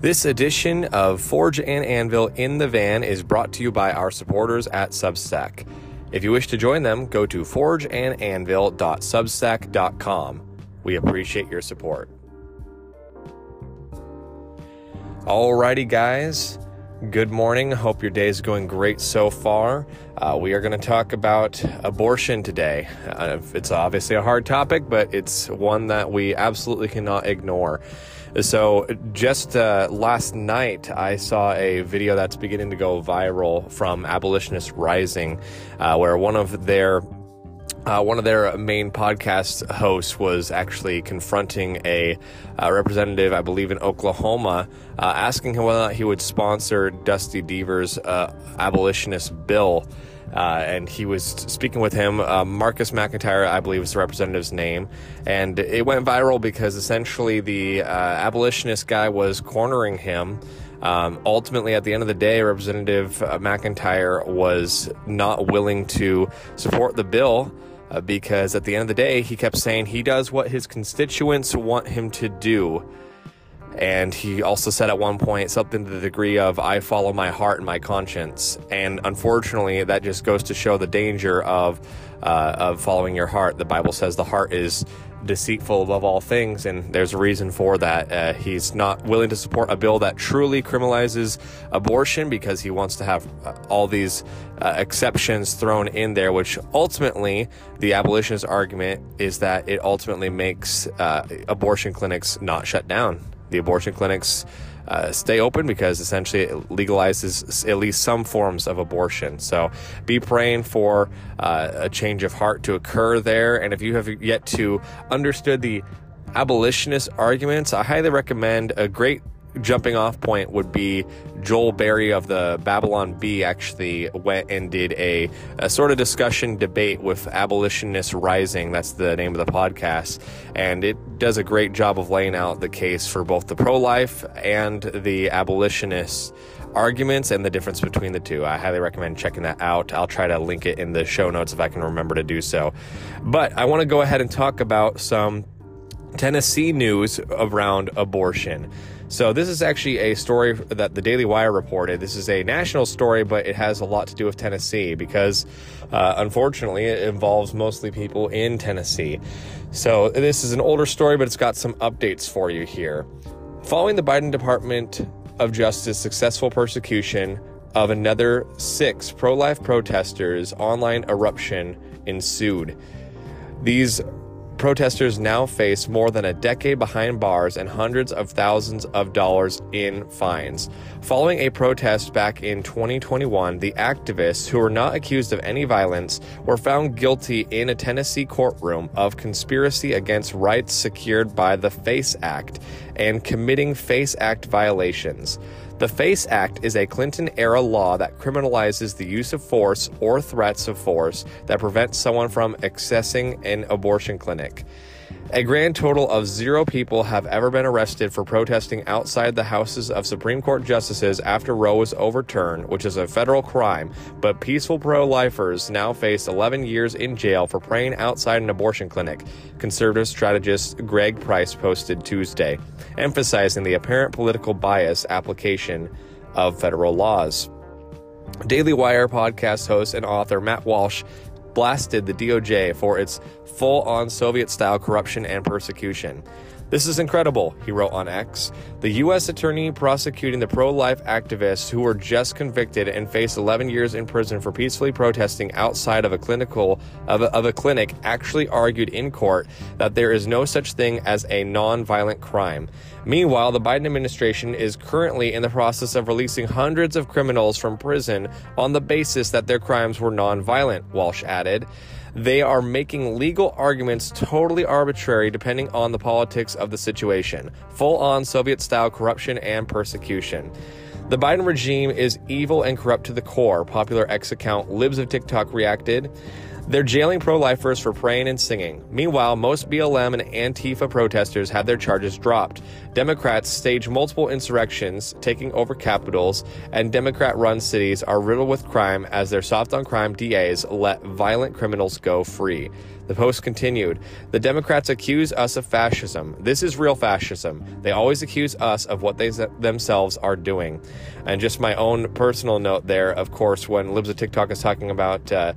This edition of Forge and Anvil in the Van is brought to you by our supporters at Substack. If you wish to join them, go to forgeandanvil.substack.com. We appreciate your support. Alrighty, guys. Good morning. Hope your day is going great so far. Uh, we are going to talk about abortion today. Uh, it's obviously a hard topic, but it's one that we absolutely cannot ignore. So, just uh, last night, I saw a video that's beginning to go viral from Abolitionist Rising, uh, where one of their uh, one of their main podcast hosts was actually confronting a uh, representative, I believe, in Oklahoma, uh, asking him whether or not he would sponsor Dusty Deever's uh, abolitionist bill. Uh, and he was speaking with him. Uh, Marcus McEntire, I believe, is the representative's name, and it went viral because essentially the uh, abolitionist guy was cornering him. Um, ultimately, at the end of the day, Representative uh, McEntire was not willing to support the bill. Uh, because at the end of the day, he kept saying he does what his constituents want him to do. And he also said at one point something to the degree of, I follow my heart and my conscience. And unfortunately, that just goes to show the danger of, uh, of following your heart. The Bible says the heart is deceitful above all things, and there's a reason for that. Uh, he's not willing to support a bill that truly criminalizes abortion because he wants to have uh, all these uh, exceptions thrown in there, which ultimately, the abolitionist argument is that it ultimately makes uh, abortion clinics not shut down the abortion clinics uh, stay open because essentially it legalizes at least some forms of abortion. So be praying for uh, a change of heart to occur there. And if you have yet to understood the abolitionist arguments, I highly recommend a great jumping off point would be Joel Berry of the Babylon Bee actually went and did a, a sort of discussion debate with Abolitionists Rising. That's the name of the podcast. And it does a great job of laying out the case for both the pro life and the abolitionist arguments and the difference between the two. I highly recommend checking that out. I'll try to link it in the show notes if I can remember to do so. But I want to go ahead and talk about some Tennessee news around abortion. So, this is actually a story that the Daily Wire reported. This is a national story, but it has a lot to do with Tennessee because, uh, unfortunately, it involves mostly people in Tennessee. So, this is an older story, but it's got some updates for you here. Following the Biden Department of Justice successful persecution of another six pro life protesters, online eruption ensued. These protesters now face more than a decade behind bars and hundreds of thousands of dollars in fines. Following a protest back in 2021, the activists, who were not accused of any violence, were found guilty in a Tennessee courtroom of conspiracy against rights secured by the FACE Act and committing FACE Act violations. The FACE Act is a Clinton era law that criminalizes the use of force or threats of force that prevents someone from accessing an abortion clinic. A grand total of zero people have ever been arrested for protesting outside the houses of Supreme Court justices after Roe was overturned, which is a federal crime. But peaceful pro lifers now face 11 years in jail for praying outside an abortion clinic, conservative strategist Greg Price posted Tuesday, emphasizing the apparent political bias application of federal laws. Daily Wire podcast host and author Matt Walsh blasted the DOJ for its full on Soviet style corruption and persecution. This is incredible, he wrote on X. The U.S. attorney prosecuting the pro life activists who were just convicted and faced 11 years in prison for peacefully protesting outside of a clinical of a, of a clinic actually argued in court that there is no such thing as a non-violent crime. Meanwhile, the Biden administration is currently in the process of releasing hundreds of criminals from prison on the basis that their crimes were non-violent, Walsh added. They are making legal arguments totally arbitrary depending on the politics of the situation. Full on Soviet style corruption and persecution. The Biden regime is evil and corrupt to the core, popular X account Libs of TikTok reacted. They're jailing pro lifers for praying and singing. Meanwhile, most BLM and Antifa protesters had their charges dropped. Democrats stage multiple insurrections, taking over capitals, and Democrat run cities are riddled with crime as their soft on crime DAs let violent criminals go free. The Post continued The Democrats accuse us of fascism. This is real fascism. They always accuse us of what they themselves are doing. And just my own personal note there, of course, when Libs of TikTok is talking about uh,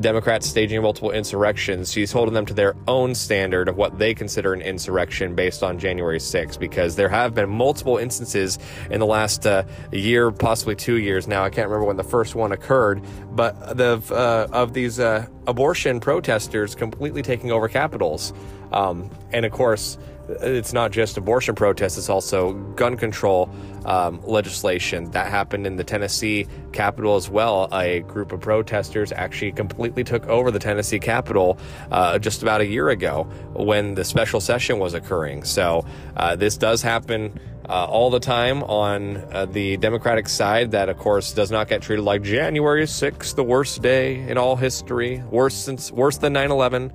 Democrats staging multiple insurrections, she's holding them to their own standard of what they consider an insurrection based on January 6th, because there have been multiple instances in the last uh, year, possibly two years now. I can't remember when the first one occurred, but the uh, of these uh, abortion protesters completely taking over capitals. Um, and of course, it's not just abortion protests, it's also gun control um, legislation. That happened in the Tennessee Capitol as well. A group of protesters actually completely took over the Tennessee Capitol uh, just about a year ago when the special session was occurring. So uh, this does happen. Uh, all the time on uh, the Democratic side, that of course does not get treated like January 6th, the worst day in all history, worse since worse than 9 11.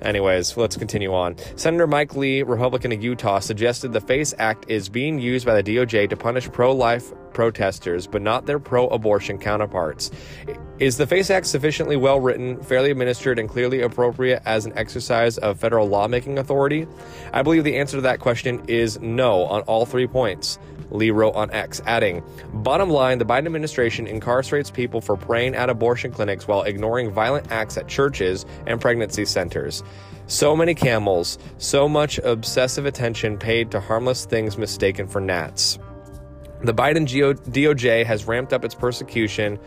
Anyways, let's continue on. Senator Mike Lee, Republican of Utah, suggested the FACE Act is being used by the DOJ to punish pro life protesters, but not their pro abortion counterparts. Is the FACE Act sufficiently well written, fairly administered, and clearly appropriate as an exercise of federal lawmaking authority? I believe the answer to that question is no on all three points. Lee wrote on X, adding, Bottom line, the Biden administration incarcerates people for praying at abortion clinics while ignoring violent acts at churches and pregnancy centers. So many camels, so much obsessive attention paid to harmless things mistaken for gnats. The Biden DOJ has ramped up its persecution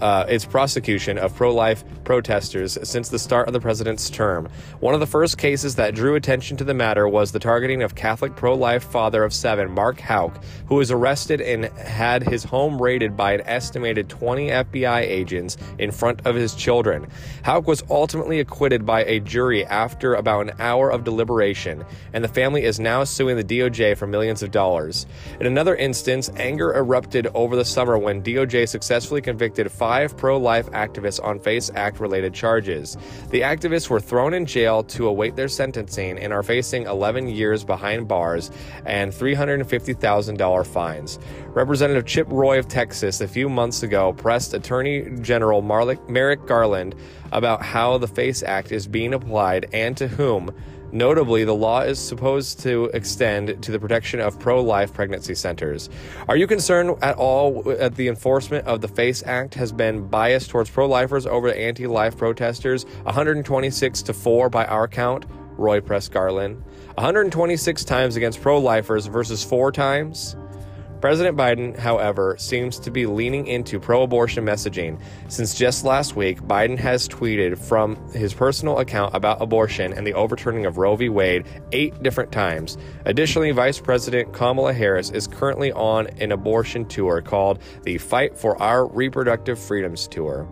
uh, its prosecution of pro life protesters since the start of the president's term. One of the first cases that drew attention to the matter was the targeting of Catholic pro life father of seven, Mark Houck, who was arrested and had his home raided by an estimated 20 FBI agents in front of his children. Houck was ultimately acquitted by a jury after about an hour of deliberation, and the family is now suing the DOJ for millions of dollars. In another instance, anger erupted over the summer when DOJ successfully convicted five five pro life activists on FACE Act related charges. The activists were thrown in jail to await their sentencing and are facing 11 years behind bars and $350,000 fines. Representative Chip Roy of Texas a few months ago pressed Attorney General Merrick Garland about how the FACE Act is being applied and to whom. Notably, the law is supposed to extend to the protection of pro life pregnancy centers. Are you concerned at all that the enforcement of the FACE Act has been biased towards pro lifers over anti life protesters? 126 to 4 by our count, Roy Press Garland. 126 times against pro lifers versus 4 times? President Biden, however, seems to be leaning into pro abortion messaging. Since just last week, Biden has tweeted from his personal account about abortion and the overturning of Roe v. Wade eight different times. Additionally, Vice President Kamala Harris is currently on an abortion tour called the Fight for Our Reproductive Freedoms Tour.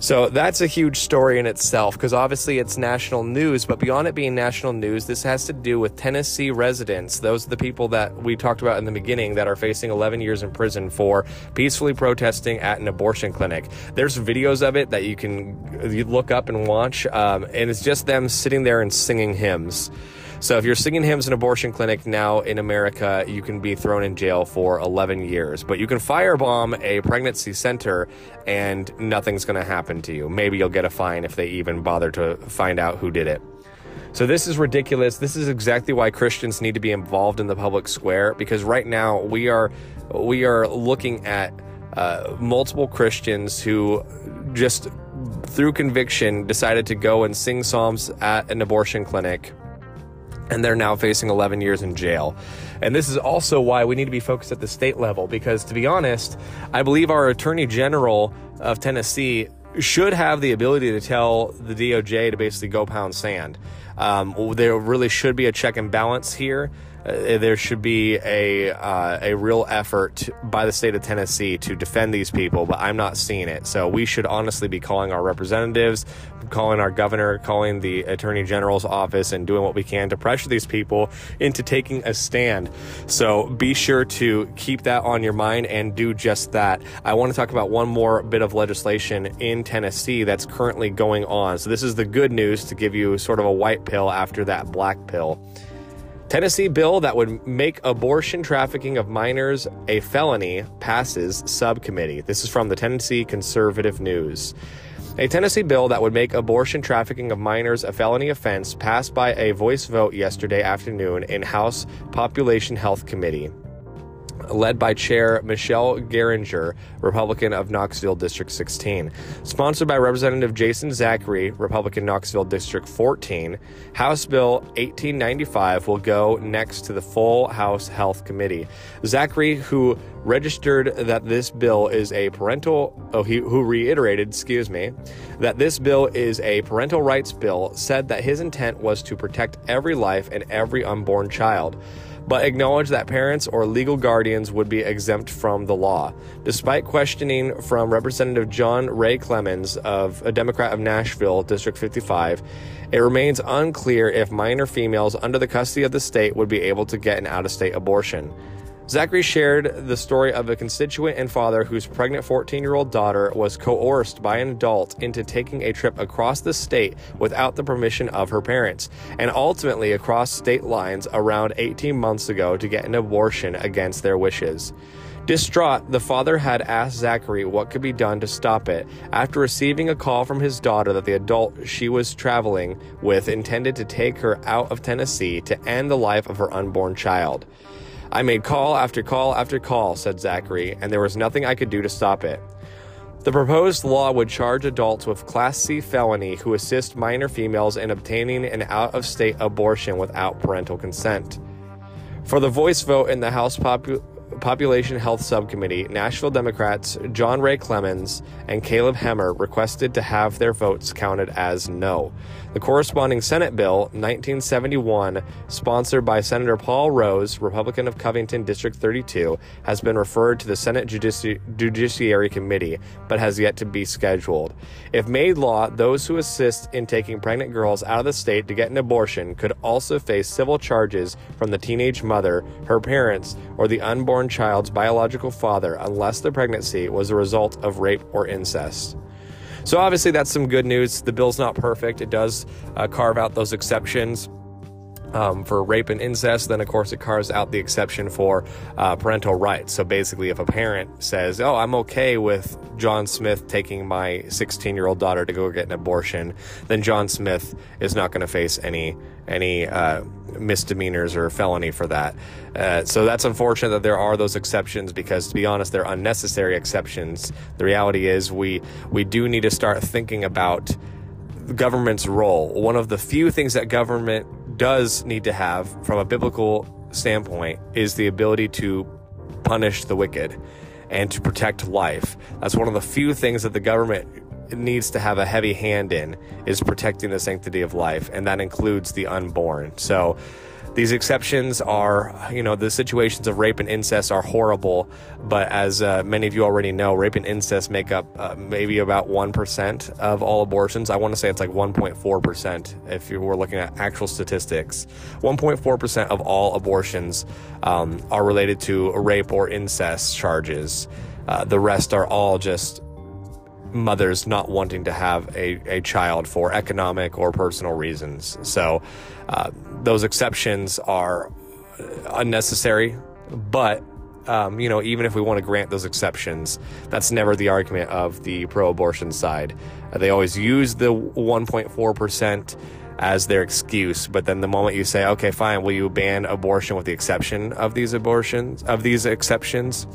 So that's a huge story in itself because obviously it's national news, but beyond it being national news, this has to do with Tennessee residents. Those are the people that we talked about in the beginning that are facing 11 years in prison for peacefully protesting at an abortion clinic. There's videos of it that you can you look up and watch, um, and it's just them sitting there and singing hymns. So if you're singing hymns in an abortion clinic now in America, you can be thrown in jail for 11 years. But you can firebomb a pregnancy center and nothing's going to happen to you. Maybe you'll get a fine if they even bother to find out who did it. So this is ridiculous. This is exactly why Christians need to be involved in the public square because right now we are we are looking at uh, multiple Christians who just through conviction decided to go and sing psalms at an abortion clinic and they're now facing 11 years in jail. And this is also why we need to be focused at the state level because, to be honest, I believe our Attorney General of Tennessee should have the ability to tell the DOJ to basically go pound sand. Um, there really should be a check and balance here. Uh, there should be a uh, a real effort by the state of Tennessee to defend these people, but I'm not seeing it. So we should honestly be calling our representatives, calling our governor, calling the attorney general's office, and doing what we can to pressure these people into taking a stand. So be sure to keep that on your mind and do just that. I want to talk about one more bit of legislation in Tennessee that's currently going on. So this is the good news to give you sort of a white pill after that black pill. Tennessee bill that would make abortion trafficking of minors a felony passes subcommittee. This is from the Tennessee Conservative News. A Tennessee bill that would make abortion trafficking of minors a felony offense passed by a voice vote yesterday afternoon in House Population Health Committee led by Chair Michele Carringer, Republican of Knoxville District 16. Sponsored by Representative Jason Zachary, Republican Knoxville District 14, House Bill 1895 will go next to the full House Health Committee. Zachary, who registered that this bill is a parental, oh, he, who reiterated, excuse me, that this bill is a parental rights bill, said that his intent was to protect every life and every unborn child but acknowledged that parents or legal guardians would be exempt from the law. Despite questioning from Representative John Ray Clemmons of a Democrat of Nashville, District 55, it remains unclear if minor females under the custody of the state would be able to get an out of state abortion. Zachary shared the story of a constituent and father whose pregnant 14 year old daughter was coerced by an adult into taking a trip across the state without the permission of her parents, and ultimately across state lines around 18 months ago to get an abortion against their wishes. Distraught, the father had asked Zachary what could be done to stop it after receiving a call from his daughter that the adult she was traveling with intended to take her out of Tennessee to end the life of her unborn child. I made call after call after call, said Zachary, and there was nothing I could do to stop it. The proposed law would charge adults with Class C felony who assist minor females in obtaining an out of state abortion without parental consent. For the voice vote in the House Popu- Population Health Subcommittee, Nashville Democrats John Ray Clemmons and Caleb Hemmer requested to have their votes counted as no. The corresponding Senate bill, 1971, sponsored by Senator Paul Rose, Republican of Covington District 32, has been referred to the Senate Judici- Judiciary Committee, but has yet to be scheduled. If made law, those who assist in taking pregnant girls out of the state to get an abortion could also face civil charges from the teenage mother, her parents, or the unborn child's biological father unless the pregnancy was a result of rape or incest. So obviously, that's some good news. The bill's not perfect. It does uh, carve out those exceptions. Um, for rape and incest, then of course it carves out the exception for uh, parental rights. So basically, if a parent says, "Oh, I'm okay with John Smith taking my 16 year old daughter to go get an abortion," then John Smith is not going to face any any uh, misdemeanors or felony for that. Uh, so that's unfortunate that there are those exceptions because, to be honest, they're unnecessary exceptions. The reality is we we do need to start thinking about government's role. One of the few things that government does need to have from a biblical standpoint is the ability to punish the wicked and to protect life. That's one of the few things that the government needs to have a heavy hand in is protecting the sanctity of life, and that includes the unborn. So, these exceptions are, you know, the situations of rape and incest are horrible, but as uh, many of you already know, rape and incest make up uh, maybe about 1% of all abortions. I want to say it's like 1.4% if you were looking at actual statistics. 1.4% of all abortions um, are related to rape or incest charges. Uh, the rest are all just mothers not wanting to have a, a child for economic or personal reasons. So uh, those exceptions are unnecessary, but um, you know, even if we want to grant those exceptions, that's never the argument of the pro-abortion side. Uh, they always use the 1.4 percent as their excuse, but then the moment you say, "Okay, fine, will you ban abortion with the exception of these abortions of these exceptions?"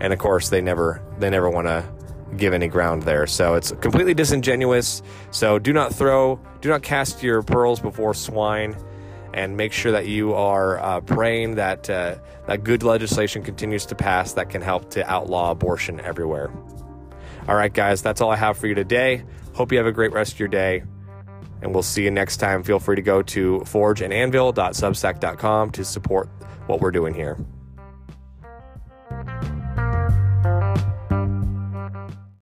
and of course, they never they never want to give any ground there. So it's completely disingenuous. So do not throw, do not cast your pearls before swine, and make sure that you are uh, praying that uh, that good legislation continues to pass that can help to outlaw abortion everywhere. All right, guys, that's all I have for you today. Hope you have a great rest of your day. And we'll see you next time. Feel free to go to forgeandanvil.substack.com to support what we're doing here.